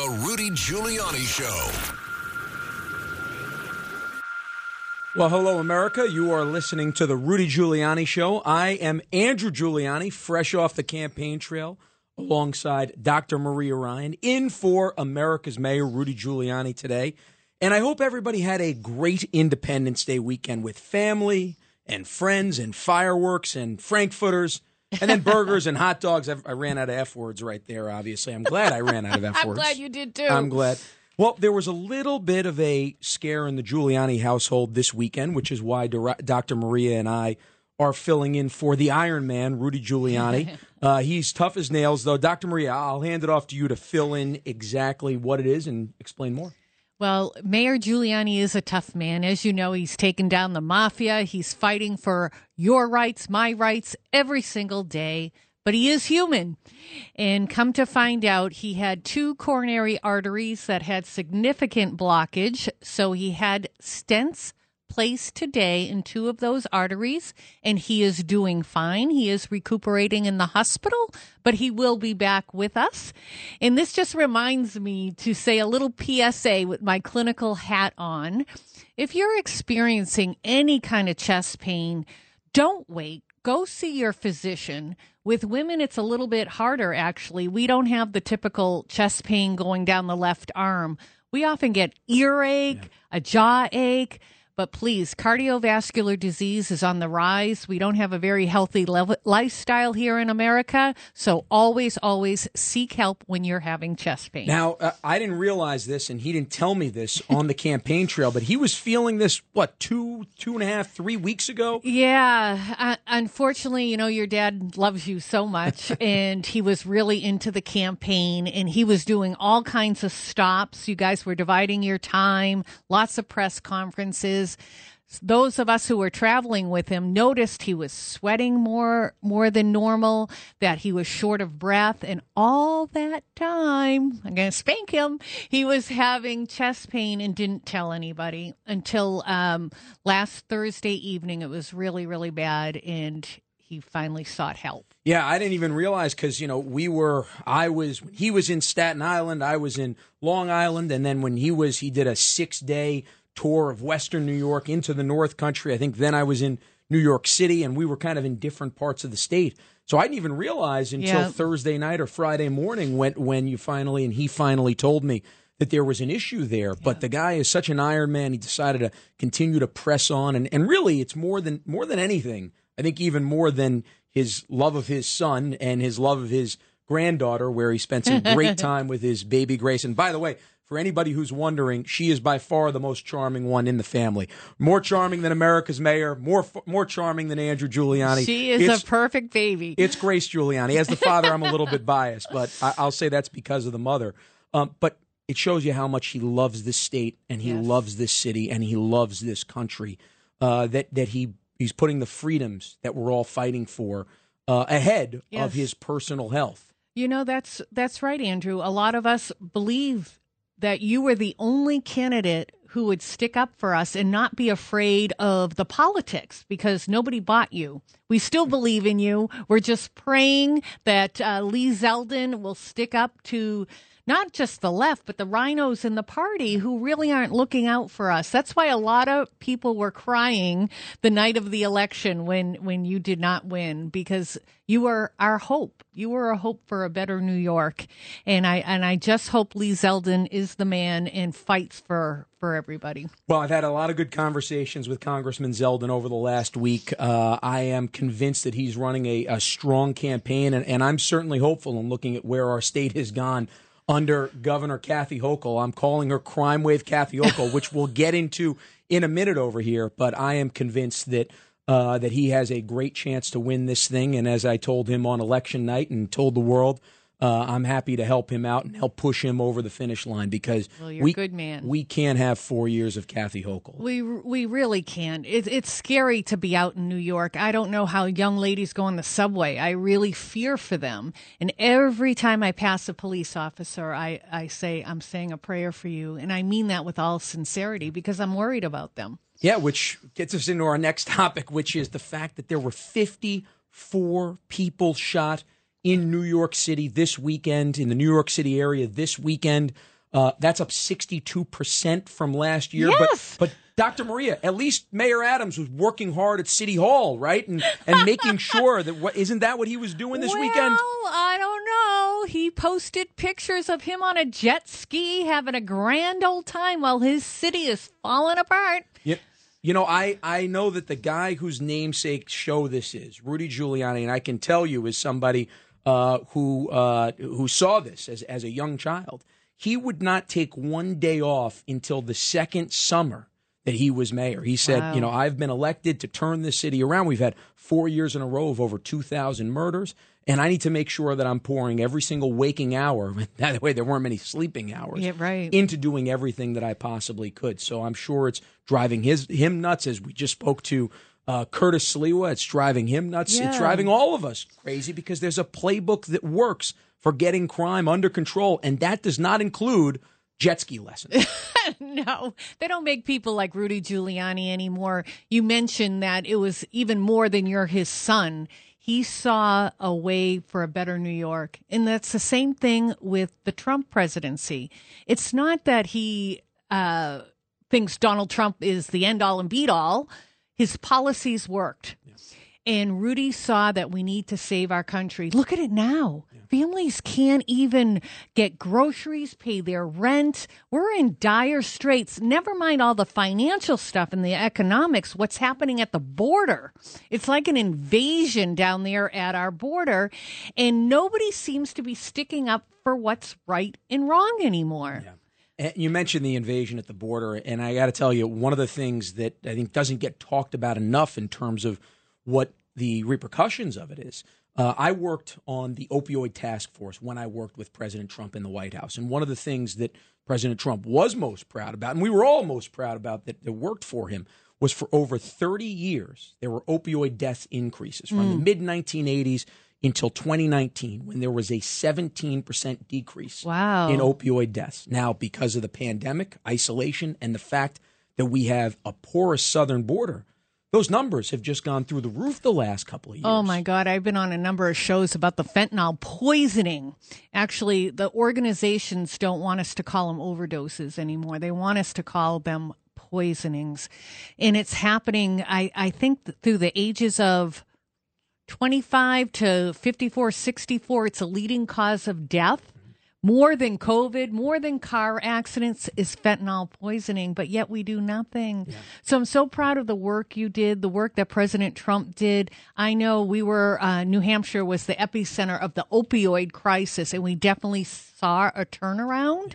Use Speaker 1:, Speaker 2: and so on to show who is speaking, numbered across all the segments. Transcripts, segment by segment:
Speaker 1: The Rudy Giuliani Show.
Speaker 2: Well, hello, America. You are listening to the Rudy Giuliani Show. I am Andrew Giuliani, fresh off the campaign trail, alongside Dr. Maria Ryan, in for America's Mayor, Rudy Giuliani, today. And I hope everybody had a great Independence Day weekend with family and friends and fireworks and frankfurters and then burgers and hot dogs. I've, i ran out of F words right there, obviously. I'm glad I ran out of F
Speaker 3: I'm
Speaker 2: words.
Speaker 3: I'm glad you did too.
Speaker 2: I'm glad. Well, there was a little bit of a scare in the Giuliani household this weekend, which is why Dr. Maria and I are filling in for the Iron Man, Rudy Giuliani. uh, he's tough as nails, though. Dr. Maria, I'll hand it off to you to fill in exactly what it is and explain more.
Speaker 3: Well, Mayor Giuliani is a tough man. As you know, he's taken down the mafia. He's fighting for your rights, my rights every single day. But he is human. And come to find out, he had two coronary arteries that had significant blockage. So he had stents placed today in two of those arteries, and he is doing fine. He is recuperating in the hospital, but he will be back with us. And this just reminds me to say a little PSA with my clinical hat on. If you're experiencing any kind of chest pain, don't wait. Go see your physician. With women, it's a little bit harder, actually. We don't have the typical chest pain going down the left arm. We often get earache, yeah. a jaw ache. But please, cardiovascular disease is on the rise. We don't have a very healthy le- lifestyle here in America. So always, always seek help when you're having chest pain.
Speaker 2: Now, uh, I didn't realize this, and he didn't tell me this on the campaign trail, but he was feeling this, what, two, two and a half, three weeks ago?
Speaker 3: Yeah. Uh, unfortunately, you know, your dad loves you so much, and he was really into the campaign, and he was doing all kinds of stops. You guys were dividing your time, lots of press conferences those of us who were traveling with him noticed he was sweating more more than normal that he was short of breath and all that time i'm going to spank him he was having chest pain and didn't tell anybody until um, last thursday evening it was really really bad and he finally sought help
Speaker 2: yeah, I didn't even realize because you know we were. I was. He was in Staten Island. I was in Long Island, and then when he was, he did a six day tour of Western New York into the North Country. I think then I was in New York City, and we were kind of in different parts of the state. So I didn't even realize until yeah. Thursday night or Friday morning when when you finally and he finally told me that there was an issue there. Yeah. But the guy is such an Iron Man; he decided to continue to press on, and and really, it's more than more than anything. I think even more than his love of his son and his love of his granddaughter, where he spent some great time with his baby Grace. And by the way, for anybody who's wondering, she is by far the most charming one in the family. More charming than America's mayor, more more charming than Andrew Giuliani.
Speaker 3: She is it's, a perfect baby.
Speaker 2: It's Grace Giuliani. As the father, I'm a little bit biased, but I, will say that's because of the mother. Um, but it shows you how much he loves this state and he yes. loves this city and he loves this country. Uh, that that he he's putting the freedoms that we're all fighting for uh, ahead yes. of his personal health.
Speaker 3: You know that's that's right, Andrew. A lot of us believe that you were the only candidate who would stick up for us and not be afraid of the politics because nobody bought you. We still believe in you. We're just praying that uh, Lee Zeldin will stick up to not just the left, but the RINOs in the party who really aren't looking out for us. That's why a lot of people were crying the night of the election when, when you did not win because you were our hope. You were a hope for a better New York. And I, and I just hope Lee Zeldin is the man and fights for, for everybody.
Speaker 2: Well, I've had a lot of good conversations with Congressman Zeldin over the last week. Uh, I am convinced that he's running a, a strong campaign, and, and I'm certainly hopeful in looking at where our state has gone under Governor Kathy Hochul. I'm calling her Crime Wave Kathy Hochul, which we'll get into in a minute over here. But I am convinced that uh, that he has a great chance to win this thing. And as I told him on election night and told the world, uh, I'm happy to help him out and help push him over the finish line because
Speaker 3: well, we good man.
Speaker 2: we can't have four years of Kathy Hochul.
Speaker 3: We we really can. It, it's scary to be out in New York. I don't know how young ladies go on the subway. I really fear for them. And every time I pass a police officer, I I say I'm saying a prayer for you, and I mean that with all sincerity because I'm worried about them.
Speaker 2: Yeah, which gets us into our next topic, which is the fact that there were 54 people shot in New York City this weekend, in the New York City area this weekend. Uh, that's up 62% from last year.
Speaker 3: Yes.
Speaker 2: But, but Dr. Maria, at least Mayor Adams was working hard at City Hall, right? And, and making sure that what, isn't that what he was doing this
Speaker 3: well,
Speaker 2: weekend?
Speaker 3: I don't know. He posted pictures of him on a jet ski having a grand old time while his city is falling apart.
Speaker 2: Yeah. You know, I, I know that the guy whose namesake show this is, Rudy Giuliani, and I can tell you is somebody who uh, who saw this as, as a young child. He would not take one day off until the second summer that he was mayor. He said,
Speaker 3: Wow.
Speaker 2: you know, I've been elected to turn this city around. We've had four years in a row of over 2,000 murders, and I need to make sure that I'm pouring every single waking hour. That way, there weren't many sleeping hours
Speaker 3: Yeah, right.
Speaker 2: into doing everything that I possibly could. So I'm sure it's driving his him nuts as we just spoke to uh, Curtis Sliwa. It's driving him nuts.
Speaker 3: Yeah.
Speaker 2: It's driving all of us crazy because there's a playbook that works for getting crime under control, and that does not include jet ski lessons.
Speaker 3: no, they don't make people like Rudy Giuliani anymore. You mentioned that it was even more than you're his son. He saw a way for a better New York. And that's the same thing with the Trump presidency. It's not that he uh, thinks Donald Trump is the end all and beat all, his policies worked. And Rudy saw that we need to save our country. Look at it now. Families can't even get groceries, pay their rent. We're in dire straits. Never mind all the financial stuff and the economics, what's happening at the border. It's like an invasion down there at our border, and nobody seems to be sticking up for what's right and wrong anymore.
Speaker 2: And you mentioned the invasion at the border, and I got to tell you, one of the things that I think doesn't get talked about enough in terms of what the repercussions of it is. Uh, I worked on the opioid task force when I worked with President Trump in the White House, and one of the things that President Trump was most proud about, and we were all most proud about that, that worked for him, was for over 30 years there were opioid death increases from the mid 1980s until 2019, when there was a 17% decrease
Speaker 3: Wow.
Speaker 2: in opioid deaths. Now, because of the pandemic, isolation, and the fact that we have a porous southern border, those numbers have just gone through the roof the last couple of years.
Speaker 3: Oh my God, I've been on a number of shows about the fentanyl poisoning. Actually, the organizations don't want us to call them overdoses anymore. They want us to call them poisonings. And it's happening, I, I think, through the ages of 25 to 54, 64. It's a leading cause of death. More than COVID, more than car accidents is fentanyl poisoning, but yet we do nothing. So I'm so proud of the work you did, the work that President Trump did. I know we were, uh, New Hampshire was the epicenter of the opioid crisis, and we definitely saw a turnaround.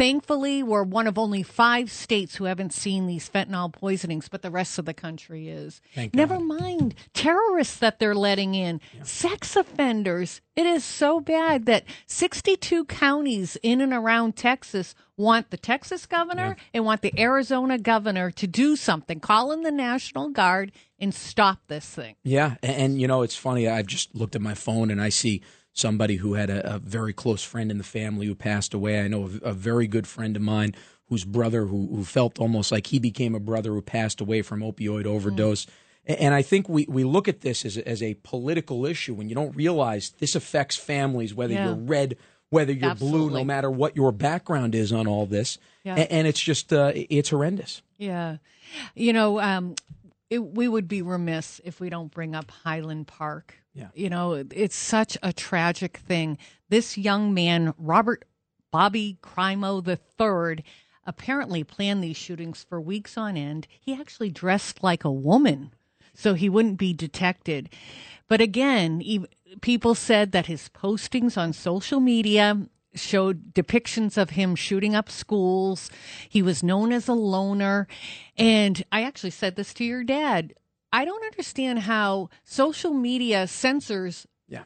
Speaker 3: Thankfully, we're one of only five states who haven't seen these fentanyl poisonings, but the rest of the country is.
Speaker 2: Thank
Speaker 3: Never
Speaker 2: God.
Speaker 3: mind terrorists that they're letting in, sex offenders. It is so bad that 62 counties in and around Texas want the Texas governor and want the Arizona governor to do something, call in the National Guard and stop this thing.
Speaker 2: Yeah, and, and you know it's funny. I've just looked at my phone and I see somebody who had a, a very close friend in the family who passed away. I know a, a very good friend of mine whose brother who, who felt almost like he became a brother who passed away from opioid overdose. A- And I think we, we look at this as a, as a political issue when you don't realize this affects families, whether
Speaker 3: Yeah.
Speaker 2: you're red, whether you're blue, no matter what your background is on all this.
Speaker 3: Yeah.
Speaker 2: A- And, it's just uh, it's horrendous.
Speaker 3: Yeah. You know, um, it, we would be remiss if we don't bring up Highland Park.
Speaker 2: Yeah.
Speaker 3: You know, it's such a tragic thing. This young man, Robert Bobby Crimo III, apparently planned these shootings for weeks on end. He actually dressed like a woman so he wouldn't be detected. But again, people said that his postings on social media showed depictions of him shooting up schools. He was known as a loner. And I actually said this to your dad. I don't understand how social media censors
Speaker 2: Yeah.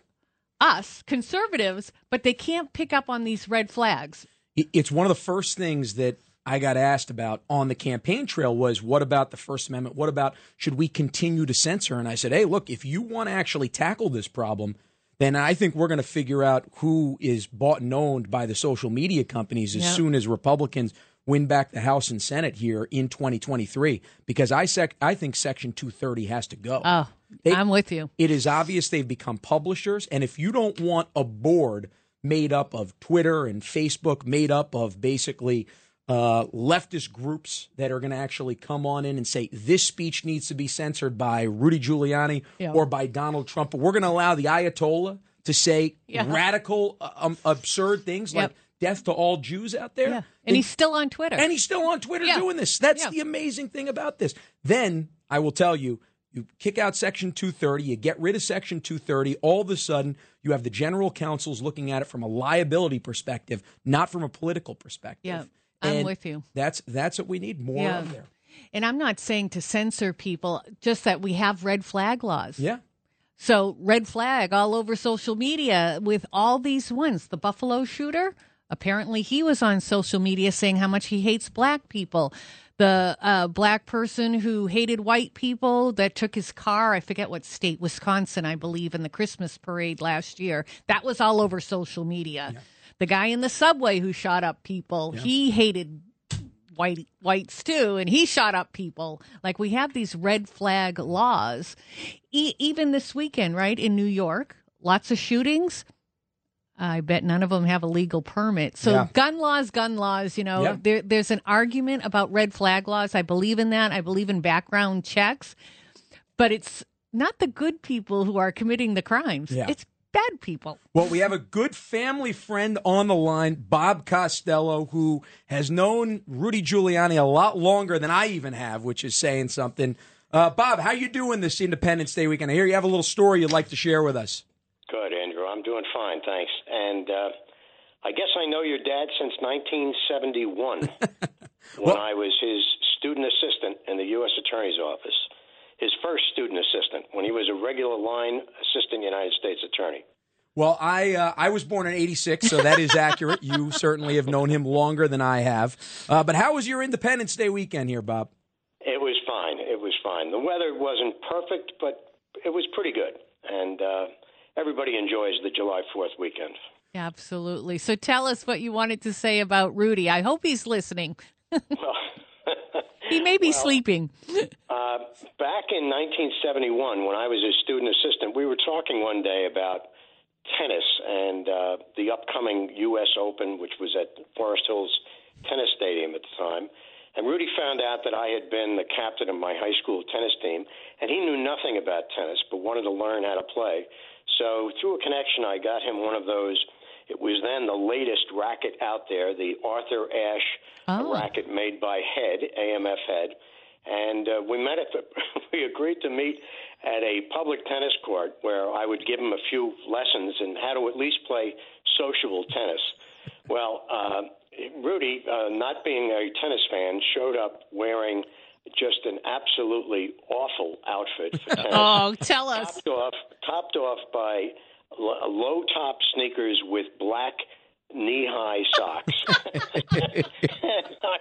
Speaker 3: us conservatives, but they can't pick up on these red flags.
Speaker 2: it's one of the first things that I got asked about on the campaign trail was what about the First Amendment? What about should we continue to censor? And I said, hey, look, if you want to actually tackle this problem, then I think we're going to figure out who is bought and owned by the social media companies as
Speaker 3: Yeah.
Speaker 2: soon as Republicans win back the House and Senate here in 2023. Because I sec- I think Section 230 has to go.
Speaker 3: Oh,
Speaker 2: They-
Speaker 3: I'm with you.
Speaker 2: it is obvious they've become publishers. And if you don't want a board made up of Twitter and Facebook, made up of basically uh, leftist groups that are going to actually come on in and say this speech needs to be censored by Rudy Giuliani
Speaker 3: Yeah.
Speaker 2: or by Donald Trump, we're going to allow the Ayatollah to say
Speaker 3: Yeah.
Speaker 2: radical, uh, um, absurd things
Speaker 3: Yep.
Speaker 2: like death to all Jews out there.
Speaker 3: Yeah. And he's still on Twitter.
Speaker 2: And he's still on Twitter
Speaker 3: Yeah.
Speaker 2: doing this. That's
Speaker 3: Yeah.
Speaker 2: the amazing thing about this. Then I will tell you, you kick out Section 230, you get rid of Section 230. All of a sudden, you have the general counsels looking at it from a liability perspective, not from a political perspective.
Speaker 3: Yeah, I'm
Speaker 2: And
Speaker 3: with you.
Speaker 2: That's that's what we need more
Speaker 3: Yeah.
Speaker 2: of there.
Speaker 3: and I'm not saying to censor people, just that we have red flag laws.
Speaker 2: Yeah.
Speaker 3: So red flag all over social media with all these ones. The Buffalo shooter, apparently he was on social media saying how much he hates black people. The uh, black person who hated white people that took his car, I forget what state, Wisconsin, I believe, in the Christmas parade last year. That was all over social media. The guy in the subway who shot up people, he hated white whites too and he shot up people like we have these red flag laws e- even this weekend right in new york lots of shootings i bet none of them have a legal permit so
Speaker 2: Yeah.
Speaker 3: gun laws gun laws you know
Speaker 2: Yeah.
Speaker 3: there, there's an argument about red flag laws i believe in that i believe in background checks but it's not the good people who are committing the crimes
Speaker 2: Yeah.
Speaker 3: it's bad people
Speaker 2: Well, we have a good family friend on the line, Bob Costello, who has known Rudy Giuliani a lot longer than I even have, which is saying something. Uh, Bob, how you doing this Independence Day weekend? I hear you have a little story you'd like to share with us.
Speaker 4: Good, Andrew. I'm doing fine, thanks. And uh, I guess I know your dad since 1971 when I was his student assistant in the U.S. Attorney's Office. His first student assistant when he was a regular line assistant United States attorney.
Speaker 2: Well, I uh, I was born in '86, so that is accurate. you certainly have known him longer than I have. Uh, but how was your Independence Day weekend here, Bob?
Speaker 4: It was fine. It was fine. The weather wasn't perfect, but it was pretty good. And uh, everybody enjoys the July 4th weekend.
Speaker 3: absolutely so tell us what you wanted to say about rudy i hope he's listening
Speaker 4: Well,
Speaker 3: he may be sleeping
Speaker 4: Uh, back in 1971, when I was a student assistant, we were talking one day about tennis and uh, the upcoming U.S. Open, which was at Forest Hills Tennis Stadium at the time. And Rudy found out that I had been the captain of my high school tennis team, and he knew nothing about tennis but wanted to learn how to play. So through a connection, I got him one of those. It was then the latest racket out there, the Arthur Ashe
Speaker 3: Oh.
Speaker 4: racket made by Head, AMF Head and uh, we met at the we agreed to meet at a public tennis court where I would give him a few lessons and how to at least play sociable tennis. Well, uh, Rudy, uh, not being a tennis fan, showed up wearing just an absolutely awful outfit for tennis.
Speaker 3: oh tell us
Speaker 4: topped off, topped off by l- low top sneakers with black knee high socks. I,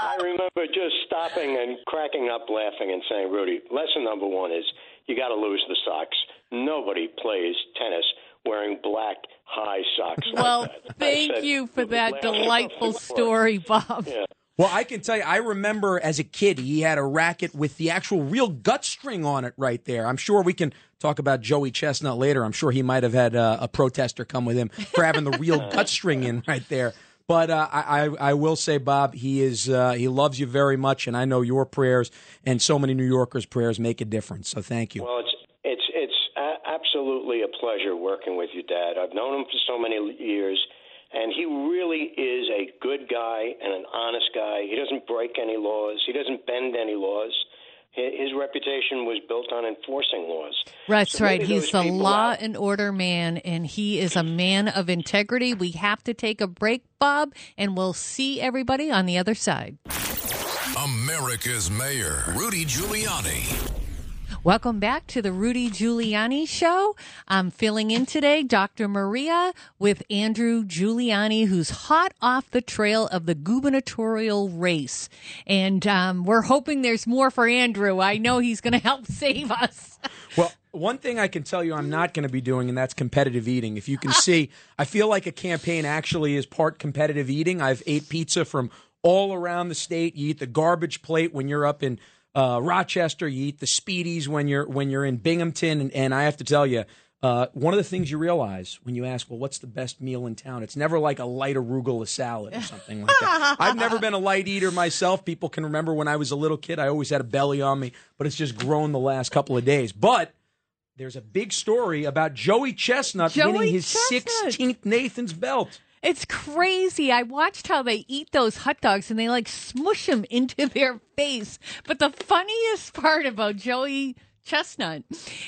Speaker 4: I remember just stopping and cracking up laughing and saying, Rudy, lesson number one is you got to lose the socks. Nobody plays tennis wearing black high socks. like
Speaker 3: well
Speaker 4: that. I
Speaker 3: thank
Speaker 4: said,
Speaker 3: you for that delightful story bob
Speaker 2: Well, I can tell you, I remember as a kid, he had a racket with the actual real gut string on it right there. I'm sure we can talk about Joey Chestnut later. I'm sure he might have had uh, a protester come with him for having the real gut string in right there. But uh, I, I, will say, Bob, he is uh, he loves you very much, and I know your prayers and so many New Yorkers' prayers make a difference. So thank you.
Speaker 4: Well, it's it's it's a- absolutely a pleasure working with you, Dad. I've known him for so many years, and he really is a good guy and an honest guy. He doesn't break any laws. He doesn't bend any laws. His reputation was built on enforcing laws.
Speaker 3: That's
Speaker 4: So
Speaker 3: right. He's the law
Speaker 4: out-
Speaker 3: and order man, and he is a man of integrity. We have to take a break, Bob, and we'll see everybody on the other side.
Speaker 1: America's Mayor, Rudy Giuliani.
Speaker 3: Welcome back to the Rudy Giuliani Show. I'm filling in today, Dr. Maria, with Andrew Giuliani, who's hot off the trail of the gubernatorial race. And um, we're hoping there's more for Andrew. I know he's going to help save us.
Speaker 2: Well, one thing I can tell you I'm not going to be doing, and that's competitive eating. If you can see, I feel like a campaign actually is part competitive eating. I've ate pizza from all around the state. You eat the garbage plate when you're up in uh, Rochester. You eat the Spiedies when you're when you're in Binghamton, and, and I have to tell you, uh, one of the things you realize when you ask, well, what's the best meal in town? It's never like a light arugula salad or something like that. I've never been a light eater myself. People can remember when I was a little kid, I always had a belly on me, but it's just grown the last couple of days. But there's a big story about Joey Chestnut
Speaker 3: Joey
Speaker 2: winning his
Speaker 3: Chestnut.
Speaker 2: 16th Nathan's belt.
Speaker 3: It's crazy. I watched how they eat those hot dogs and they like smush them into their face. But the funniest part about Joey Chestnut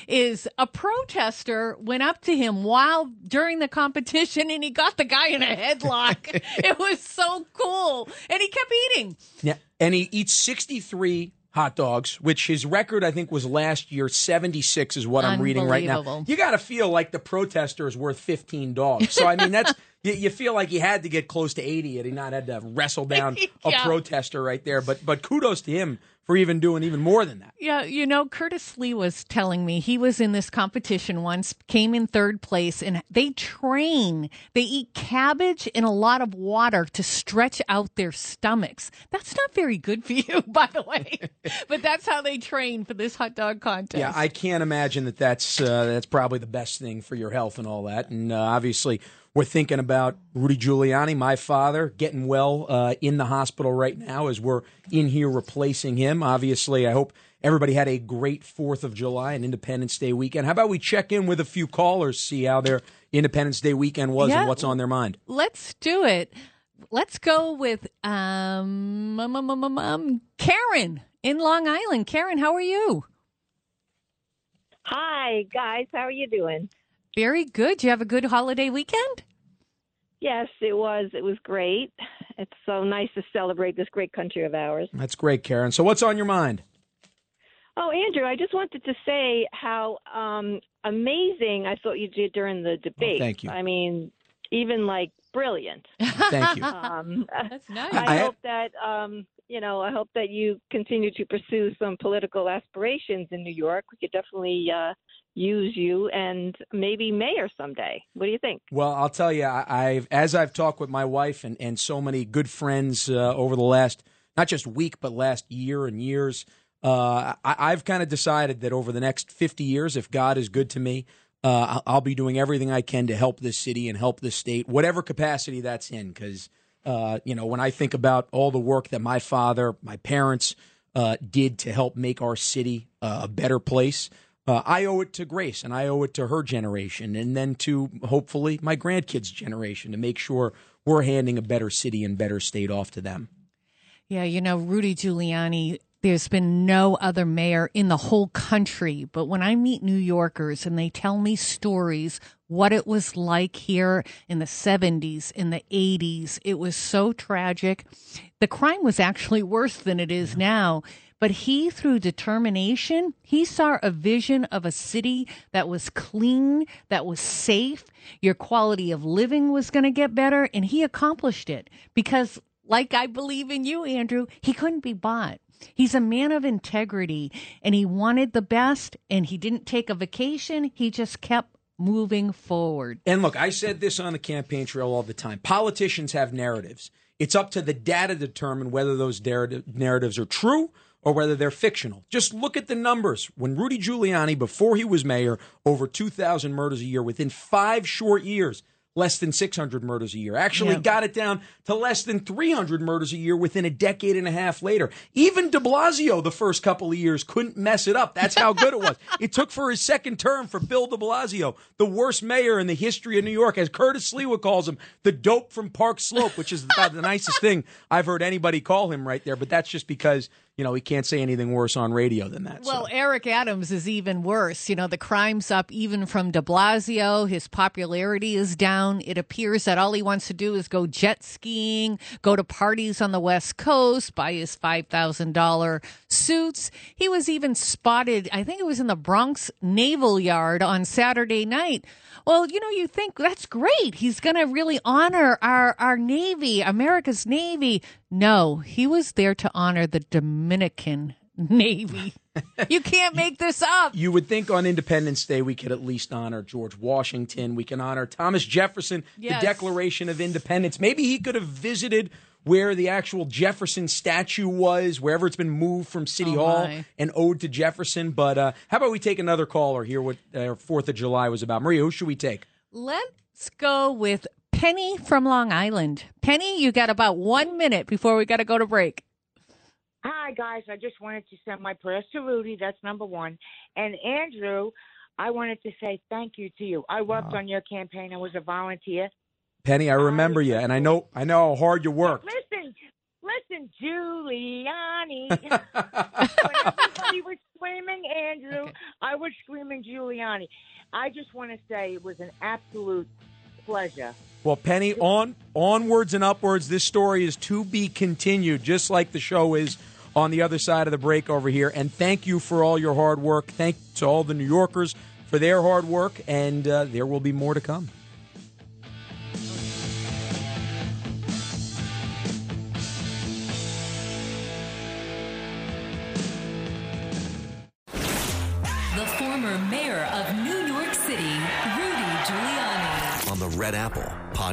Speaker 3: is a protester went up to him while during the competition and he got the guy in a headlock. it was so cool. And he kept eating.
Speaker 2: Yeah, and he eats 63 hot dogs, which his record I think was last year 76 is what I'm reading right now. You got to feel like the protester is worth 15 dogs. So I mean that's you, you feel like he had to get close to 80 and he not had to wrestle down a protester right there. But but kudos to him for even doing even more than that.
Speaker 3: Yeah, you know, Curtis Sliwa was telling me he was in this competition once, came in third place, and they train. They eat cabbage and a lot of water to stretch out their stomachs. That's not very good for you, by the way. but that's how they train for this hot dog contest.
Speaker 2: Yeah, I can't imagine that that's uh, that's probably the best thing for your health and all that. And uh, obviously, we're thinking about Rudy Giuliani, my father, getting well uh, in the hospital right now as we're in here replacing him. Obviously, I hope everybody had a great Fourth of July and Independence Day weekend. How about we check in with a few callers, see how their Independence Day weekend was
Speaker 3: Yeah.
Speaker 2: and what's on their mind.
Speaker 3: Let's do it. Let's go with um, um, um, um, um, um, Karen in Long Island. Karen, how are you?
Speaker 5: Hi, guys. How are you doing?
Speaker 3: Very good. You have a good holiday weekend?
Speaker 5: Yes, it was. It was great. It's so nice to celebrate this great country of ours.
Speaker 2: That's great, Karen. So, what's on your mind?
Speaker 5: Oh, Andrew, I just wanted to say how um, amazing I thought you did during the debate.
Speaker 2: thank you.
Speaker 5: I mean, even like brilliant.
Speaker 2: Thank you.
Speaker 5: Um,
Speaker 3: That's nice.
Speaker 5: I,
Speaker 2: I-
Speaker 5: hope that um, you know. I hope that you continue to pursue some political aspirations in New York. We could definitely uh, use you and maybe mayor someday. What do you think?
Speaker 2: Well, I'll tell you, I've as I've talked with my wife and, and so many good friends uh, over the last not just week but last year and years. Uh, I, I've kind of decided that over the next fifty years, if God is good to me, uh, I'll, I'll be doing everything I can to help this city and help this state, whatever capacity that's in. Because uh, you know, when I think about all the work that my father, my parents uh, did to help make our city uh, a better place. Uh, I owe it to Grace and I owe it to her generation and then to hopefully my grandkids' generation to make sure we're handing a better city and better state off to them.
Speaker 3: Yeah, you know, Rudy Giuliani, there's been no other mayor in the whole country. But when I meet New Yorkers and they tell me stories, what it was like here in the 70s, in the 80s, it was so tragic. The crime was actually worse than it is now. But he, through determination, he saw a vision of a city that was clean, that was safe. Your quality of living was going to get better. And he accomplished it because, like I believe in you, Andrew, he couldn't be bought. He's a man of integrity and he wanted the best and he didn't take a vacation. He just kept moving forward.
Speaker 2: And look, I said this on the campaign trail all the time. Politicians have narratives. It's up to the data to determine whether those narrati- narratives are true or whether they're fictional. Just look at the numbers. When Rudy Giuliani, before he was mayor, over 2,000 murders a year, within five short years, less than 600 murders a year. Actually
Speaker 3: Yeah.
Speaker 2: got it down to less than 300 murders a year within a decade and a half later. Even de Blasio, the first couple of years, couldn't mess it up. That's how good it was. It took for his second term for Bill de Blasio, the worst mayor in the history of New York, as Curtis Sliwa calls him, the dope from Park Slope, which is about the nicest thing I've heard anybody call him right there. But that's just because, you know, he can't say anything worse on radio than that.
Speaker 3: Well,
Speaker 2: so.
Speaker 3: Eric Adams is even worse. You know, the crime's up even from de Blasio. His popularity is down. It appears that all he wants to do is go jet skiing, go to parties on the West Coast, buy his $5,000 suits. He was even spotted, I think it was in the Bronx Naval Yard on Saturday night. Well, you know, you think that's great. He's going to really honor our, our Navy, America's Navy. No, he was there to honor the Dominican Navy. you can't make this up.
Speaker 2: You would think on Independence Day we could at least honor George Washington. We can honor Thomas Jefferson,
Speaker 3: Yes.
Speaker 2: the Declaration of Independence. Maybe he could have visited where the actual Jefferson statue was, wherever it's been moved from City
Speaker 3: Oh,
Speaker 2: Hall
Speaker 3: my.
Speaker 2: and ode to Jefferson. But uh, how about we take another caller here? What uh, Fourth of July was about? Maria, who should we take?
Speaker 3: Let's go with Penny from Long Island. Penny, you got about one minute before we got to go to break.
Speaker 6: Hi, guys. I just wanted to send my prayers to Rudy. That's number one. And Andrew, I wanted to say thank you to you. I worked on your campaign. I was a volunteer.
Speaker 2: Penny, I remember you, and I know I know how hard you worked.
Speaker 6: Listen, listen, Giuliani. when everybody was screaming Andrew,
Speaker 3: Okay.
Speaker 6: I was screaming Giuliani. I just want to say it was an absolute pleasure.
Speaker 2: Well, Penny, on onwards and upwards. This story is to be continued, just like the show is on the other side of the break over here. And thank you for all your hard work. Thank to all the New Yorkers for their hard work, and uh, there will be more to come.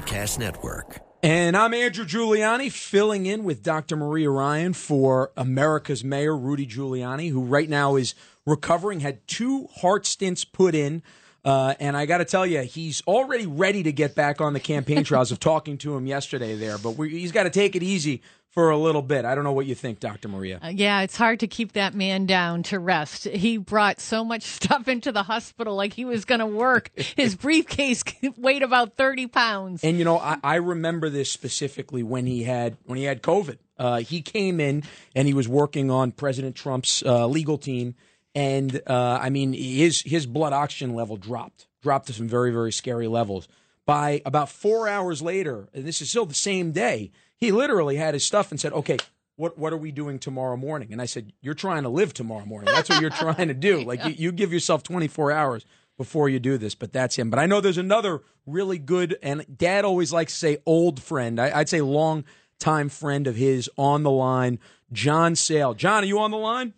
Speaker 7: Podcast Network.
Speaker 2: And I'm Andrew Giuliani, filling in with Dr. Maria Ryan for America's Mayor Rudy Giuliani, who right now is recovering, had two heart stents put in. Uh, and I got to tell you, he's already ready to get back on the campaign trails of talking to him yesterday there. But he's got to take it easy for a little bit. I don't know what you think, Dr. Maria.
Speaker 3: Uh, yeah, it's hard to keep that man down to rest. He brought so much stuff into the hospital like he was going to work. His briefcase weighed about 30 pounds.
Speaker 2: And you know, I, I remember this specifically when he had when he had COVID. Uh, he came in and he was working on President Trump's uh, legal team, and uh, I mean his his blood oxygen level dropped dropped to some very very scary levels. By about four hours later, and this is still the same day, he literally had his stuff and said, "Okay." What what are we doing tomorrow morning? And I said, You're trying to live tomorrow morning. That's what you're trying to do. Like you, you give yourself 24 hours before you do this, but that's him. But I know there's another really good, and Dad always likes to say old friend. I, I'd say long time friend of his on the line, John Sale. John, are you on the line?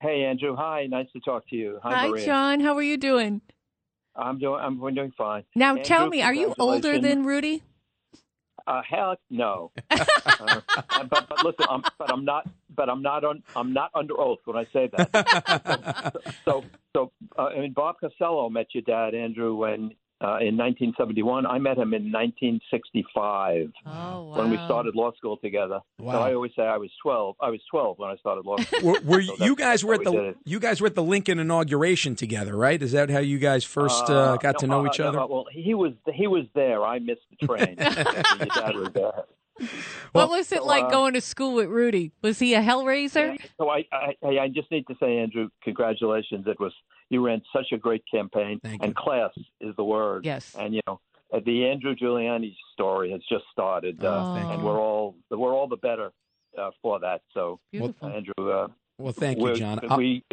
Speaker 8: Hey Andrew, hi. Nice to talk to you. Hi,
Speaker 3: Hi,
Speaker 8: Maria.
Speaker 3: John. How are you doing?
Speaker 8: I'm doing. I'm doing fine.
Speaker 3: Now,
Speaker 8: Andrew,
Speaker 3: tell me, are you older than Rudy?
Speaker 8: Uh, heck no. uh, but, but listen, I'm, but I'm not. But I'm not on. I'm not under oath when I say that. so so uh, I mean, Bob Costello met your dad, Andrew, when uh, in 1971. I met him in 1965
Speaker 3: Oh, wow.
Speaker 8: when we started law school together.
Speaker 2: Wow.
Speaker 8: So I always say I was 12. I was 12 when I started law school.
Speaker 2: Were, were
Speaker 8: So
Speaker 2: you guys were at
Speaker 8: that's we
Speaker 2: the you guys were at the Lincoln inauguration together, right? Is that how you guys first uh, got to
Speaker 8: no,
Speaker 2: know
Speaker 8: uh,
Speaker 2: each other?
Speaker 8: uh, well, he was he was there. I missed the train. Your dad was there.
Speaker 3: what was it
Speaker 8: so,
Speaker 3: like
Speaker 8: uh,
Speaker 3: going to school with Rudy? Was he a hellraiser?
Speaker 8: So I, I, I I just need to say, Andrew, congratulations. It was you ran such a great campaign,
Speaker 2: Thank
Speaker 8: and
Speaker 2: you.
Speaker 8: class is the word.
Speaker 3: Yes.
Speaker 8: And you know, uh, the Andrew Giuliani story has just started, uh,
Speaker 3: Oh. Thank
Speaker 8: and we're all we're all the better uh, for that. So,
Speaker 3: Beautiful.
Speaker 8: Andrew, uh,
Speaker 2: Well, thank you, John. I'll,
Speaker 8: We,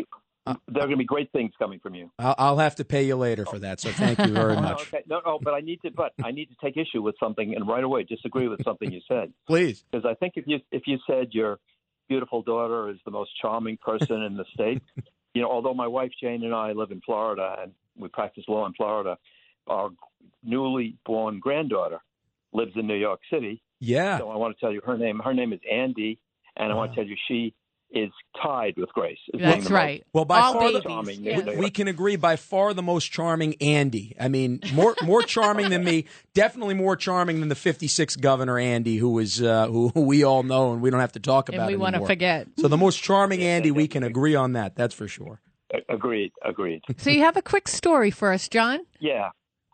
Speaker 8: there are going to be great things coming from you.
Speaker 2: I'll, I'll have to pay you later for that. So thank you very
Speaker 8: Oh,
Speaker 2: much.
Speaker 8: okay. No, no, but I need to, but I need to take issue with something, and right away disagree with something you said.
Speaker 2: Please.
Speaker 8: because I think if you if you said your beautiful daughter is the most charming person in the state, you know, although my wife Jane and I live in Florida and we practice law in Florida, our newly born granddaughter lives in New York City.
Speaker 2: Yeah.
Speaker 8: So I want to tell you her name. Her name is Andy, and I want to tell you she is tied with Grace. as
Speaker 3: That's
Speaker 8: the most
Speaker 3: right.
Speaker 2: Well, by
Speaker 3: All
Speaker 2: far the-
Speaker 8: charming.
Speaker 3: yes.
Speaker 8: We-
Speaker 2: we can agree by far the most charming Andy. I mean, more more charming than me. Definitely more charming than the 56th governor Andy, who is uh, who, who we all know and we don't have to talk about.
Speaker 3: And we want to forget.
Speaker 2: So the most charming Andy, we can agree on that. That's for sure.
Speaker 8: Agreed. Agreed.
Speaker 3: So you have a quick story for us, John?
Speaker 8: Yeah.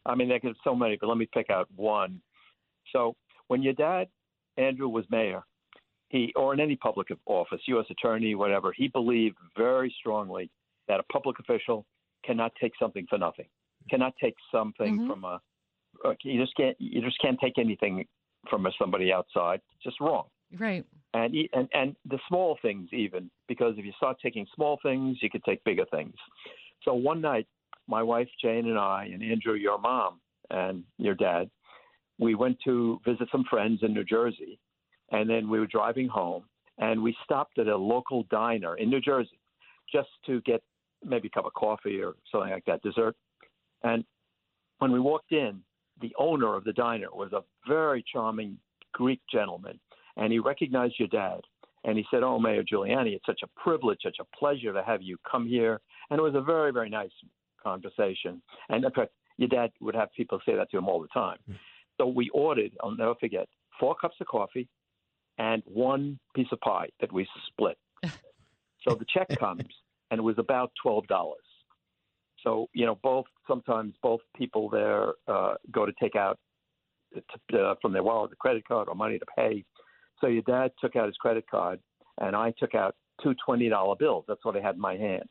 Speaker 8: I mean, there could so many, but let me pick out one. So when your dad, Andrew, was mayor, he or in any public office, U.S. attorney, whatever, he believed very strongly that a public official cannot take something for nothing, cannot take something
Speaker 3: Mhm.
Speaker 8: from a. uh, You just can't. You just can't take anything from somebody outside. It's just wrong.
Speaker 3: Right.
Speaker 8: And, and and the small things even because if you start taking small things, you could take bigger things. So one night, my wife Jane and I and Andrew, your mom and your dad, we went to visit some friends in New Jersey, and then we were driving home, and we stopped at a local diner in New Jersey, just to get maybe a cup of coffee or something like that, dessert. And when we walked in, the owner of the diner was a very charming Greek gentleman and he recognized your dad. And he said, "Oh, Mayor Giuliani, it's such a privilege, such a pleasure to have you come here." And it was a very, very nice conversation. And in fact, your dad would have people say that to him all the time. Hmm. So we ordered, I'll never forget, four cups of coffee and one piece of pie that we split. so the check comes, and it was about twelve dollars. So you know, both sometimes both people there uh, go to take out to, uh, from their wallet the credit card or money to pay. So your dad took out his credit card, and I took out two twenty dollar bills. That's what I had in my hand.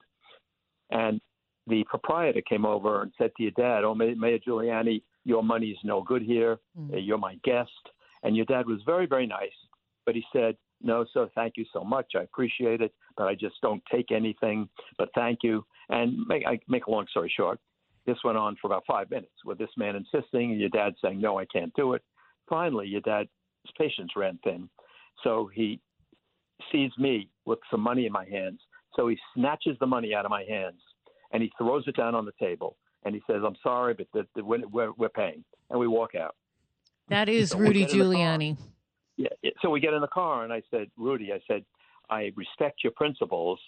Speaker 8: And the proprietor came over and said to your dad, "Oh, Mayor Giuliani, your money is no good here. Uh, You're my guest." And your dad was very, very nice, but he said, "No, sir, thank you so much. I appreciate it, but I just don't take anything. But thank you." And make, I make a long story short, this went on for about five minutes with this man insisting, and your dad saying, "No, I can't do it." Finally, your dad's patience ran thin, so he sees me with some money in my hands. So he snatches the money out of my hands and he throws it down on the table and he says, "I'm sorry, but the, the, we're, we're, paying." And we walk out.
Speaker 3: That is
Speaker 8: So
Speaker 3: Rudy. Giuliani.
Speaker 8: Yeah. So we get in the car and I said, "Rudy, I said, I respect your principles,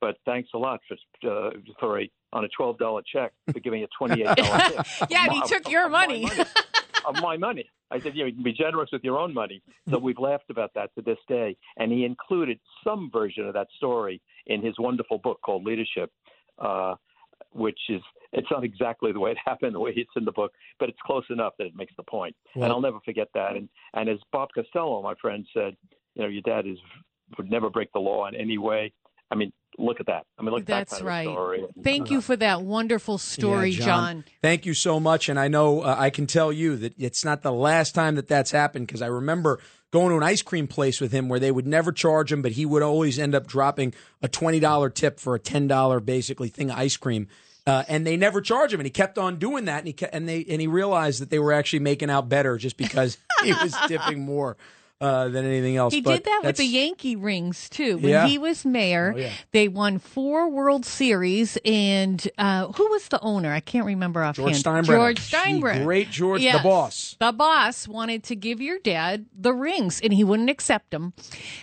Speaker 8: but thanks a lot for uh, for a on a twelve dollar check for giving a twenty eight dollar tip."
Speaker 3: Yeah, and he took
Speaker 8: of-
Speaker 3: your
Speaker 8: of my
Speaker 3: money.
Speaker 8: of my money. I said, you know, you can be generous with your own money. So we've laughed about that to this day. And he included some version of that story in his wonderful book called Leadership, uh, which is, it's not exactly the way it happened, the way it's in the book, but it's close enough that it makes the point. and I'll never forget that. And, and as Bob Costello, my friend, said, you know, your dad is would never break the law in any way. I mean, look at that. I mean, look at
Speaker 3: That's
Speaker 8: that kind
Speaker 3: right.
Speaker 8: of story.
Speaker 3: Thank you for that wonderful story,
Speaker 2: Yeah,
Speaker 3: John.
Speaker 2: Thank you so much. And I know uh, I can tell you that it's not the last time that that's happened because I remember going to an ice cream place with him where they would never charge him, but he would always end up dropping a $20 tip for a $10 basically thing of ice cream. Uh, and they never charge him, and he kept on doing that, and he kept, and they and he realized that they were actually making out better just because he was tipping more uh, than anything else.
Speaker 3: He
Speaker 2: But
Speaker 3: did that with the Yankee rings too. When
Speaker 2: Yeah.
Speaker 3: he was mayor,
Speaker 2: Oh, yeah.
Speaker 3: they won four World Series, and uh, who was the owner? I can't remember offhand.
Speaker 2: George Steinbrenner.
Speaker 3: George Steinbrenner.
Speaker 2: great George, the boss.
Speaker 3: The boss wanted to give your dad the rings, and he wouldn't accept them.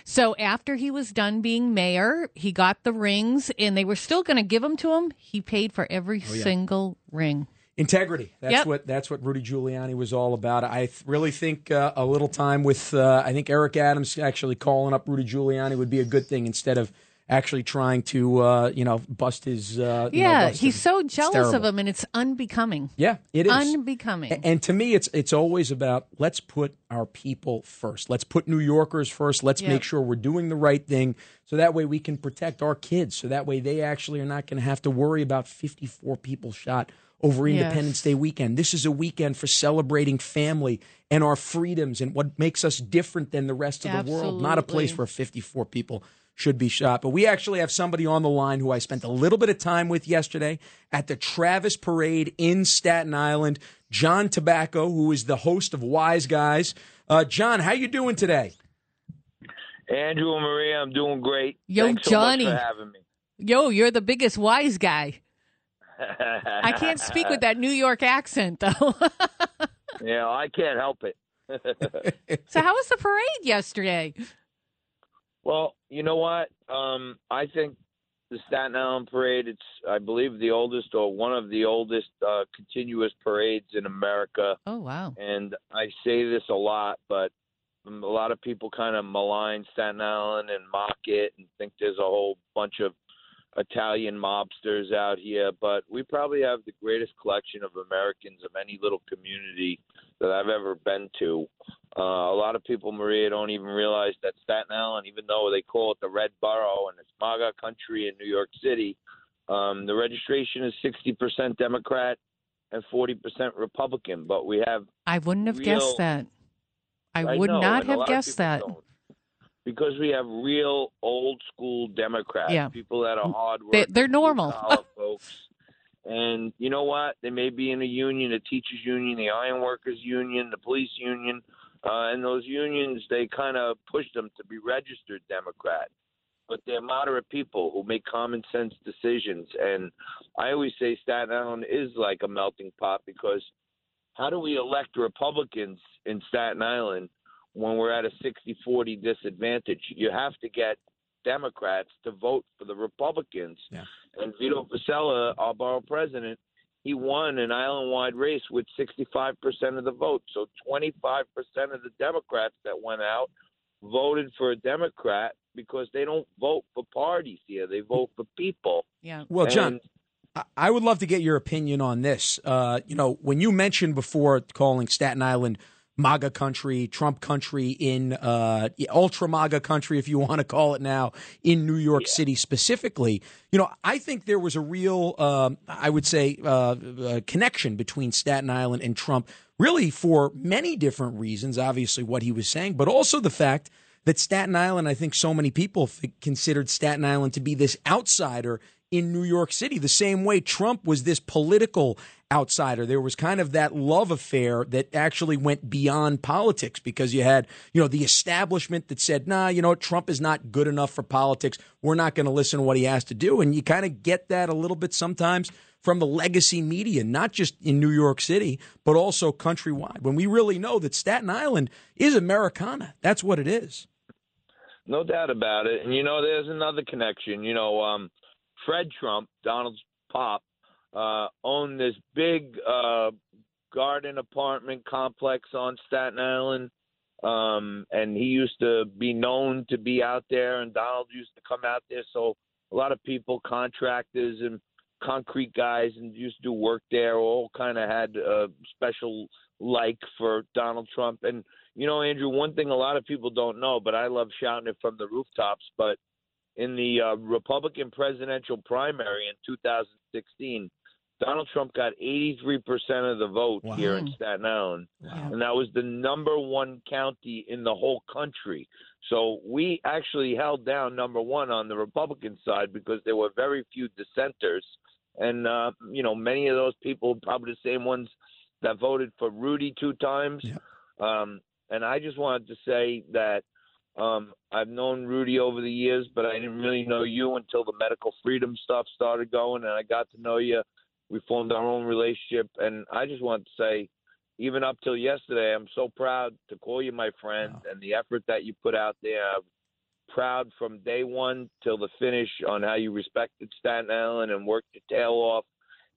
Speaker 3: So after he was done being mayor, he got the rings, and they were still going to give them to him. He paid for every
Speaker 2: Oh, yeah.
Speaker 3: single ring.
Speaker 2: Integrity. That's
Speaker 3: Yep.
Speaker 2: what that's what Rudy Giuliani was all about. I th- really think uh, a little time with uh, I think Eric Adams actually calling up Rudy Giuliani would be a good thing instead of actually trying to uh, you know bust his. Uh, you know,
Speaker 3: Yeah,
Speaker 2: bust
Speaker 3: he's
Speaker 2: him.
Speaker 3: so jealous of him, and it's unbecoming.
Speaker 2: Yeah, it is
Speaker 3: Unbecoming.
Speaker 2: A- And to me, it's it's always about let's put our people first. Let's put New Yorkers first. Let's
Speaker 3: Yeah.
Speaker 2: make sure we're doing the right thing, so that way we can protect our kids. So that way they actually are not going to have to worry about 54 people shot over
Speaker 3: Yes.
Speaker 2: Independence Day weekend. This is a weekend for celebrating family and our freedoms and what makes us different than the rest of the world. Not a place where 54 people should be shot. But we actually have somebody on the line who I spent a little bit of time with yesterday at the Travis Parade in Staten Island. John Tabacco, who is the host of Wise Guys. Uh, John, how you doing today?
Speaker 9: Andrew and Maria, I'm doing great.
Speaker 3: Yo,
Speaker 9: Thanks so
Speaker 3: Johnny.
Speaker 9: much for having me.
Speaker 3: Yo, you're the biggest wise guy. I can't speak with that New York accent, though.
Speaker 9: yeah, I can't help it.
Speaker 3: so, how was the parade yesterday?
Speaker 9: well, you know what? Um, I think the Staten Island Parade. It's, I believe, the oldest or one of the oldest uh, continuous parades in America.
Speaker 3: Oh, wow.
Speaker 9: And I say this a lot, but a lot of people kind of malign Staten Island and mock it and think there's a whole bunch of Italian mobsters out here. But we probably have the greatest collection of Americans of any little community that I've ever been to. Uh, a lot of people, Maria, don't even realize that Staten Island, even though they call it the Red Borough and it's MAGA country in New York City, um, the registration is 60% Democrat and 40% Republican. But we have
Speaker 3: I wouldn't have
Speaker 9: real-
Speaker 3: guessed that. I,
Speaker 9: I
Speaker 3: would
Speaker 9: know,
Speaker 3: not have guessed that.
Speaker 9: don't. Because we have real old school Democrats,
Speaker 3: Yeah.
Speaker 9: people that are hard
Speaker 3: They,
Speaker 9: working,
Speaker 3: they're normal.
Speaker 9: folks. And you know what? They may be in a union, a teachers union, the iron workers union, the police union, uh, and those unions they kind of push them to be registered Democrat. But they're moderate people who make common sense decisions. And I always say Staten Island is like a melting pot because how do we elect Republicans in Staten Island when we're at a 60-40 disadvantage. You have to get Democrats to vote for the Republicans.
Speaker 2: Yeah.
Speaker 9: And Vito Fossella, our borough president, he won an island-wide race with 65% of the vote. So 25% of the Democrats that went out voted for a Democrat because they don't vote for parties here; they vote for people.
Speaker 3: Yeah.
Speaker 2: Well, John,
Speaker 9: And-
Speaker 2: I- I would love to get your opinion on this. Uh, you know, when you mentioned before calling Staten Island MAGA country, Trump country, in uh, ultra MAGA country, if you want to call it now, in New York City specifically, you know, I think there was a real, um, I would say, uh, uh, connection between Staten Island and Trump, really for many different reasons. Obviously, what he was saying, but also the fact that Staten Island, I think so many people f- considered Staten Island to be this outsider in New York City, the same way Trump was this political outsider. There was kind of that love affair that actually went beyond politics because you had, you know, the establishment that said, nah, you know, Trump is not good enough for politics. We're not going to listen to what he has to do. And you kind of get that a little bit sometimes from the legacy media, not just in New York City, but also countrywide, when we really know that Staten Island is Americana. That's what it is.
Speaker 9: No doubt about it. And you know, there's another connection. You know, um, Fred Trump, Donald's pop, uh, owned this big uh, garden apartment complex on Staten Island. Um, and he used to be known to be out there, and Donald used to come out there. So a lot of people, contractors and concrete guys, and used to do work there, all kind of had a special like for Donald Trump. And you know, Andrew, one thing a lot of people don't know, but I love shouting it from the rooftops. But in the uh, Republican presidential primary in 2016, Donald Trump got 83% of the vote here in Staten Island. And that was the number one county in the whole country. So we actually held down number one on the Republican side because there were very few dissenters. And, uh, you know, many of those people, probably the same ones that voted for Rudy two times. Um, and I just wanted to say that um, I've known Rudy over the years, but I didn't really know you until the medical freedom stuff started going, and I got to know you. We formed our own relationship, and I just want to say, even up till yesterday, I'm so proud to call you my friend, and the effort that you put out there. I'm proud from day one till the finish on how you respected Staten Island and worked your tail off,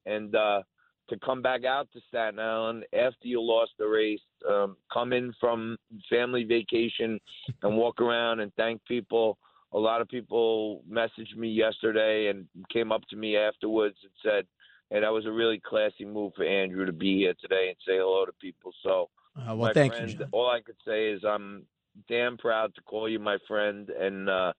Speaker 9: and uh, to come back out to Staten Island after you lost the race, um, come in from family vacation and walk around and thank people. A lot of people messaged me yesterday and came up to me afterwards and said, "Hey, that was a really classy move for Andrew to be here today and say hello to people." So,
Speaker 2: Uh, well,
Speaker 9: my
Speaker 2: thank you,
Speaker 9: friend,
Speaker 2: John.
Speaker 9: all I could say is I'm damn proud to call you my friend, and uh,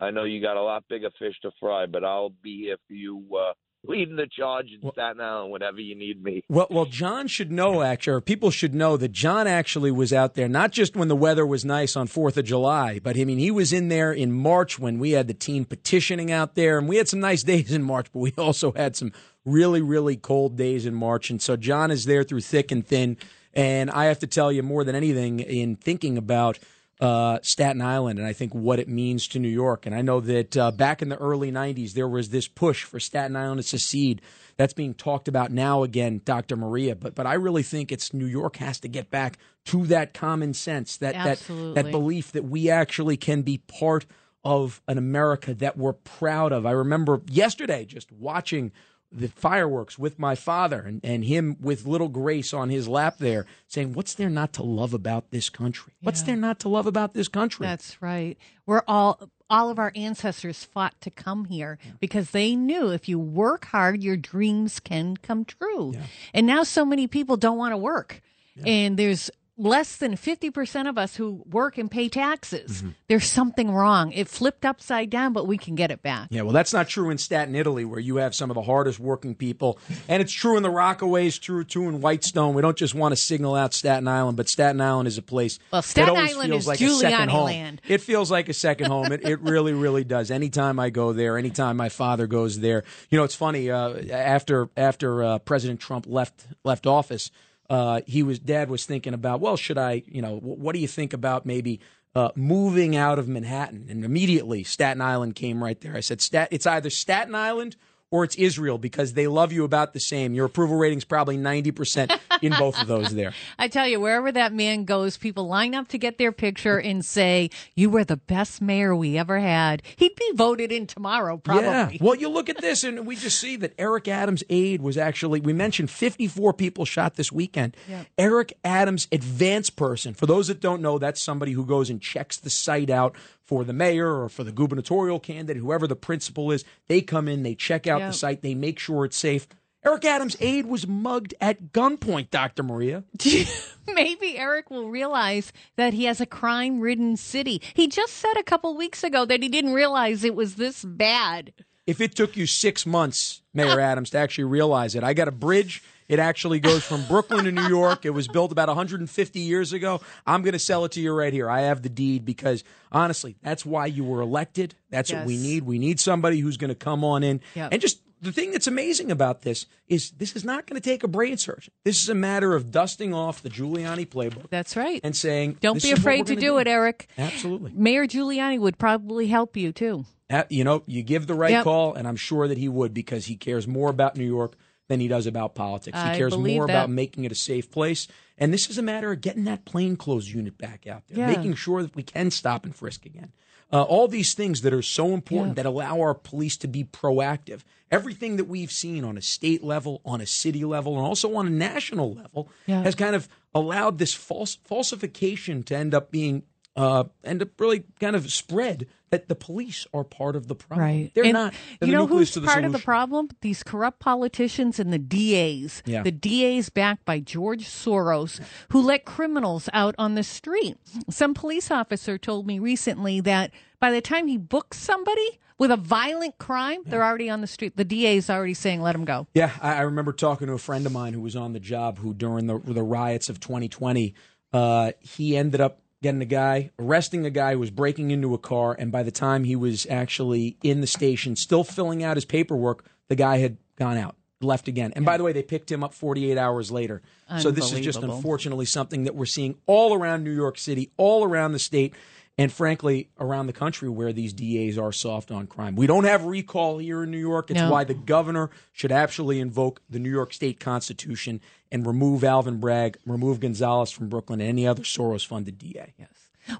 Speaker 9: I know you got a lot bigger fish to fry, but I'll be here for you, uh, leading the charge in Staten Island whenever you need me.
Speaker 2: Well, well, John should know, actually, or people should know that John actually was out there not just when the weather was nice on Fourth of July, but I mean he was in there in March when we had the team petitioning out there, and we had some nice days in March, but we also had some really, really cold days in March, and so John is there through thick and thin. And I have to tell you, more than anything, in thinking about uh, Staten Island and I think what it means to New York. And I know that uh, back in the early 90s, there was this push for Staten Island to secede. That's being talked about now again, Dr. Maria. But but I really think it's New York has to get back to that common sense, that that that belief that we actually can be part of an America that we're proud of. I remember yesterday just watching the fireworks with my father and, and him with little Grace on his lap there saying, What's there not to love about this country? What's there not to love about this country?
Speaker 3: That's right. We're all all of our ancestors fought to come here because they knew if you work hard, your dreams can come true. And now so many people don't want to work. And there's less than 50% of us who work and pay taxes.
Speaker 2: Mm-hmm.
Speaker 3: There's something wrong. It flipped upside down, but we can get it back.
Speaker 2: Yeah, well, that's not true in Staten, Italy, where you have some of the hardest working people, and it's true in the Rockaways, true too in Whitestone. We don't just want to signal out Staten Island, but Staten Island is a place.
Speaker 3: Well,
Speaker 2: that
Speaker 3: Staten
Speaker 2: always
Speaker 3: Island
Speaker 2: feels
Speaker 3: is
Speaker 2: like a second home.
Speaker 3: land.
Speaker 2: It feels like a second home. It, it really, really does. Anytime I go there, anytime my father goes there, you know, it's funny. Uh, after after uh, President Trump left left office, uh, he was dad was thinking about, well, should I, you know, wh- what do you think about maybe uh, moving out of Manhattan? And immediately Staten Island came right there. I said, Stat, it's either Staten Island or it's Israel because they love you about the same. Your approval rating's probably 90% in both of those there.
Speaker 3: I tell you, wherever that man goes, people line up to get their picture and say, You were the best mayor we ever had. He'd be voted in tomorrow, probably.
Speaker 2: Yeah. Well, you look at this and we just see that Eric Adams' aide was actually, we mentioned 54 people shot this weekend.
Speaker 3: Yep.
Speaker 2: Eric Adams' advance person, for those that don't know, that's somebody who goes and checks the site out for the mayor or for the gubernatorial candidate, whoever the principal is. They come in, they check out
Speaker 3: Yep.
Speaker 2: the site, they make sure it's safe. Eric Adams' aide was mugged at gunpoint, Dr. Maria.
Speaker 3: Maybe Eric will realize that he has a crime ridden city. He just said a couple weeks ago that he didn't realize it was this bad.
Speaker 2: If it took you six months, Mayor Adams, to actually realize it, I got a bridge. It actually goes from Brooklyn to New York. It was built about 150 years ago. I'm going to sell it to you right here. I have the deed because honestly, that's why you were elected. That's what we need. We need somebody who's going to come on in
Speaker 3: Yep.
Speaker 2: and just the thing that's amazing about this is this is not going to take a brain surgeon. This is a matter of dusting off the Giuliani playbook
Speaker 3: That's right.
Speaker 2: and saying,
Speaker 3: Don't be afraid to
Speaker 2: gonna
Speaker 3: do it, Eric.
Speaker 2: Absolutely.
Speaker 3: Mayor Giuliani would probably help you too.
Speaker 2: Uh, you know, you give the right
Speaker 3: Yep.
Speaker 2: call, and I'm sure that he would because he cares more about New York than he does about politics. He
Speaker 3: I
Speaker 2: cares more
Speaker 3: that.
Speaker 2: about making it a safe place. And this is a matter of getting that plainclothes unit back out there,
Speaker 3: Yeah.
Speaker 2: making sure that we can stop and frisk again. Uh, all these things that are so important
Speaker 3: Yeah.
Speaker 2: that allow our police to be proactive. Everything that we've seen on a state level, on a city level, and also on a national level
Speaker 3: Yeah.
Speaker 2: has kind of allowed this false falsification to end up being uh, end up really kind of spread that the police are part of the problem.
Speaker 3: Right.
Speaker 2: They're
Speaker 3: And
Speaker 2: not. They're
Speaker 3: you
Speaker 2: the
Speaker 3: know who's part of the problem? These corrupt politicians and the DAs.
Speaker 2: Yeah.
Speaker 3: The DAs backed by George Soros who let criminals out on the street. Some police officer told me recently that by the time he books somebody with a violent crime, they're already on the street. The DA is already saying, let him go.
Speaker 2: Yeah, I, I remember talking to a friend of mine who was on the job who during the the riots of 2020, uh, he ended up getting a guy, arresting a guy who was breaking into a car, and by the time he was actually in the station, still filling out his paperwork, the guy had gone out, left again. And by the way, they picked him up 48 hours later. So this is just unfortunately something that we're seeing all around New York City, all around the state. And frankly, around the country where these DAs are soft on crime. We don't have recall here in New York. It's
Speaker 3: No.
Speaker 2: why the governor should actually invoke the New York State Constitution and remove Alvin Bragg, remove Gonzalez from Brooklyn, and any other Soros funded DA. Yes.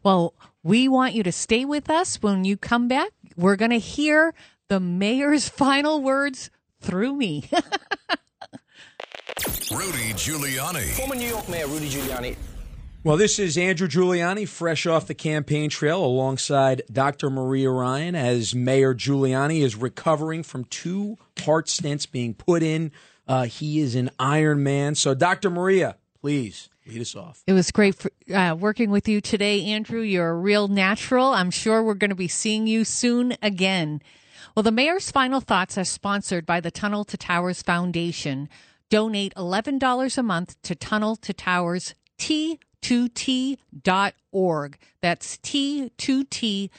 Speaker 3: Well, we want you to stay with us when you come back. We're going to hear the mayor's final words through me.
Speaker 1: Rudy Giuliani.
Speaker 10: Former New York Mayor Rudy Giuliani
Speaker 2: Well, this is Andrew Giuliani, fresh off the campaign trail alongside Dr. Maria Ryan as Mayor Giuliani is recovering from two heart stents being put in. Uh, he is an Iron Man. So, Dr. Maria, please lead us off.
Speaker 3: It was great for, uh, working with you today, Andrew. You're a real natural. I'm sure we're going to be seeing you soon again. Well, the mayor's final thoughts are sponsored by the Tunnel to Towers Foundation. Donate $11 a month to Tunnel to Towers T2T.org. That's T2T.org.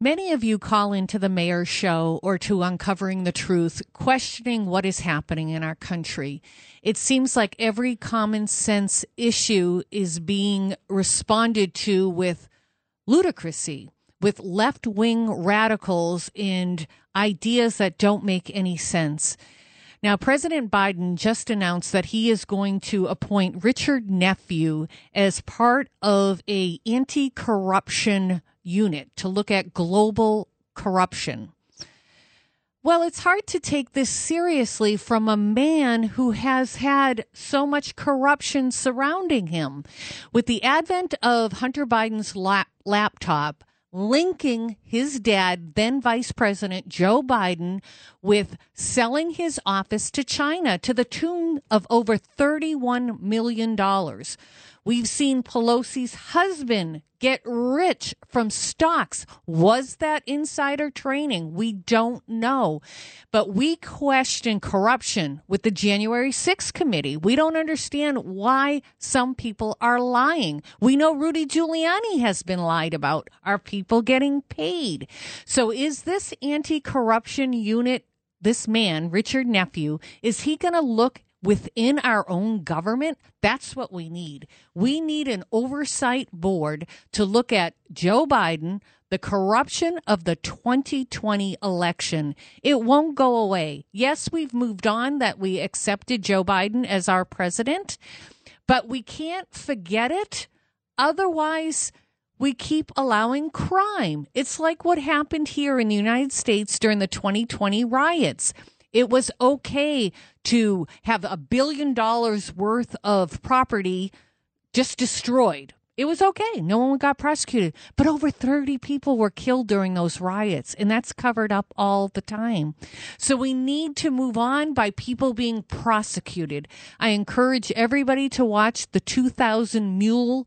Speaker 3: Many of you call into the mayor's show or to uncovering the truth, questioning what is happening in our country. It seems like every common sense issue is being responded to with ludicrousy, with left wing radicals and ideas that don't make any sense. Now, President Biden just announced that he is going to appoint Richard Nephew as part of a anti-corruption unit to look at global corruption. Well, it's hard to take this seriously from a man who has had so much corruption surrounding him. With the advent of Hunter Biden's lap- laptop, linking his dad, then Vice President Joe Biden, with selling his office to China to the tune of over $31 million. We've seen Pelosi's husband get rich from stocks. Was that insider training? We don't know. But we question corruption with the January 6th committee. We don't understand why some people are lying. We know Rudy Giuliani has been lied about. Are people getting paid? So is this anti corruption unit this man, Richard Nephew, is he going to look within our own government, that's what we need. We need an oversight board to look at Joe Biden, the corruption of the 2020 election. It won't go away. Yes, we've moved on that we accepted Joe Biden as our president, but we can't forget it. Otherwise, we keep allowing crime. It's like what happened here in the United States during the 2020 riots. It was okay to have a billion dollars worth of property just destroyed. It was okay. No one got prosecuted. But over 30 people were killed during those riots, and that's covered up all the time. So we need to move on by people being prosecuted. I encourage everybody to watch the 2000 Mule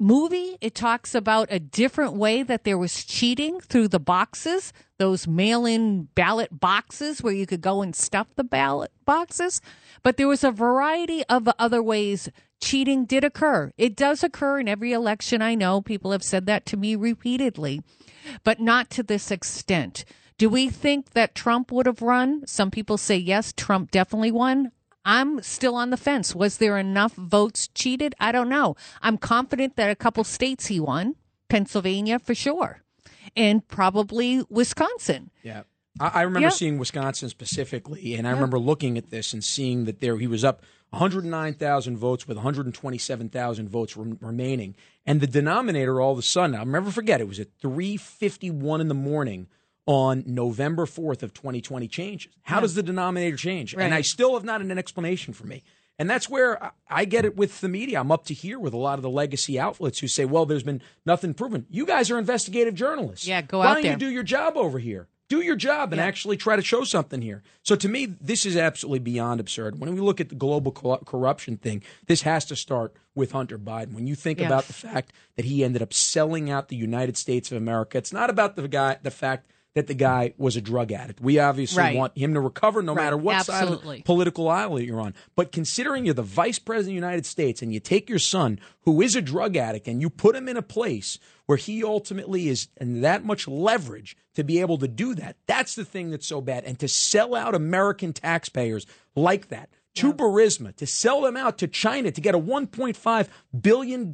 Speaker 3: movie, it talks about a different way that there was cheating through the boxes, those mail in ballot boxes where you could go and stuff the ballot boxes. But there was a variety of other ways cheating did occur. It does occur in every election. I know people have said that to me repeatedly, but not to this extent. Do we think that Trump would have run? Some people say yes, Trump definitely won. I'm still on the fence. Was there enough votes cheated? I don't know. I'm confident that a couple states he won, Pennsylvania for sure, and probably Wisconsin.
Speaker 2: Yeah. I, I remember
Speaker 3: Yep.
Speaker 2: seeing Wisconsin specifically, and I remember looking at this and seeing that there he was up 109,000 votes with 127,000 votes rem- remaining, and the denominator all of a sudden, I'll never forget, it was at 3:51 in the morning on November 4th of 2020 changes. How
Speaker 10: Yeah.
Speaker 2: does the denominator change?
Speaker 10: Right.
Speaker 2: And I still have not an explanation for me. And that's where I- get it with the media. I'm up to here with a lot of the legacy outlets who say, well, there's been nothing proven. You guys are investigative journalists.
Speaker 3: Yeah, go
Speaker 2: Why
Speaker 3: out
Speaker 2: don't
Speaker 3: there.
Speaker 2: you do your job over here? Do your job and actually try to show something here. So to me, this is absolutely beyond absurd. When we look at the global co- corruption thing, this has to start with Hunter Biden. When you think
Speaker 10: Yeah.
Speaker 2: about the fact that he ended up selling out the United States of America, it's not about the guy, the fact that the guy was a drug addict. We obviously
Speaker 3: Right.
Speaker 2: want him to recover no
Speaker 3: Right.
Speaker 2: matter what side of
Speaker 3: Absolutely.
Speaker 2: the political aisle you're on. But considering you're the vice president of the United States and you take your son, who is a drug addict, and you put him in a place where he ultimately is in that much leverage to be able to do that, that's the thing that's so bad. And to sell out American taxpayers like that. To Burisma, to sell them out to China to get a $1.5 billion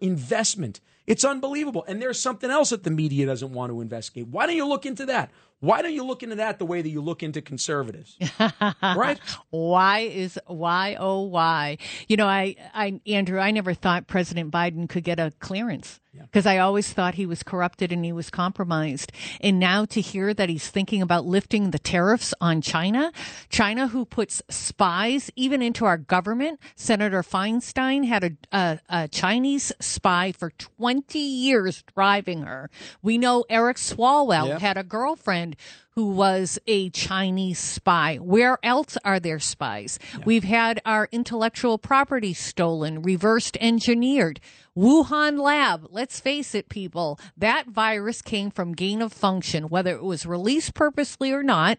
Speaker 2: investment. It's unbelievable. And there's something else that the media doesn't want to investigate. Why don't you look into that? Why don't you look into that the way that you look into conservatives? right?
Speaker 3: Why is why oh why? You know, I I Andrew, I never thought President Biden could get a clearance because I always thought he was corrupted and he was compromised. And now to hear that he's thinking about lifting the tariffs on China, China who puts spies even into our government. Senator Feinstein had a a, a Chinese spy for 20 years driving her. We know Eric Swalwell
Speaker 10: Yeah.
Speaker 3: had a girlfriend who was a Chinese spy. Where else are there spies? We've had our intellectual property stolen, reversed engineered. Wuhan lab, let's face it, people, that virus came from gain of function, whether it was released purposely or not.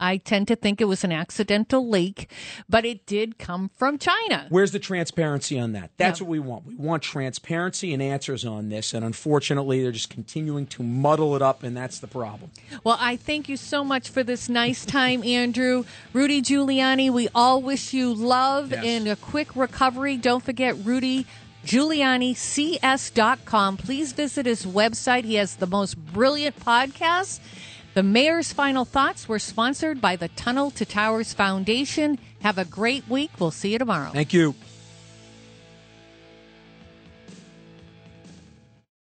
Speaker 3: I tend to think it was an accidental leak, but it did come from China.
Speaker 2: Where's the transparency on that? That's what we want. We want transparency and answers on this. And unfortunately, they're just continuing to muddle it up, and that's the problem.
Speaker 3: Well, I thank you so much for this nice time, Andrew. Rudy Giuliani, we all wish you love
Speaker 10: Yes.
Speaker 3: and a quick recovery. Don't forget Rudy GiulianiCS.com. Please visit his website. He has the most brilliant podcasts. The mayor's final thoughts were sponsored by the Tunnel to Towers Foundation. Have a great week. We'll see you tomorrow.
Speaker 2: Thank you.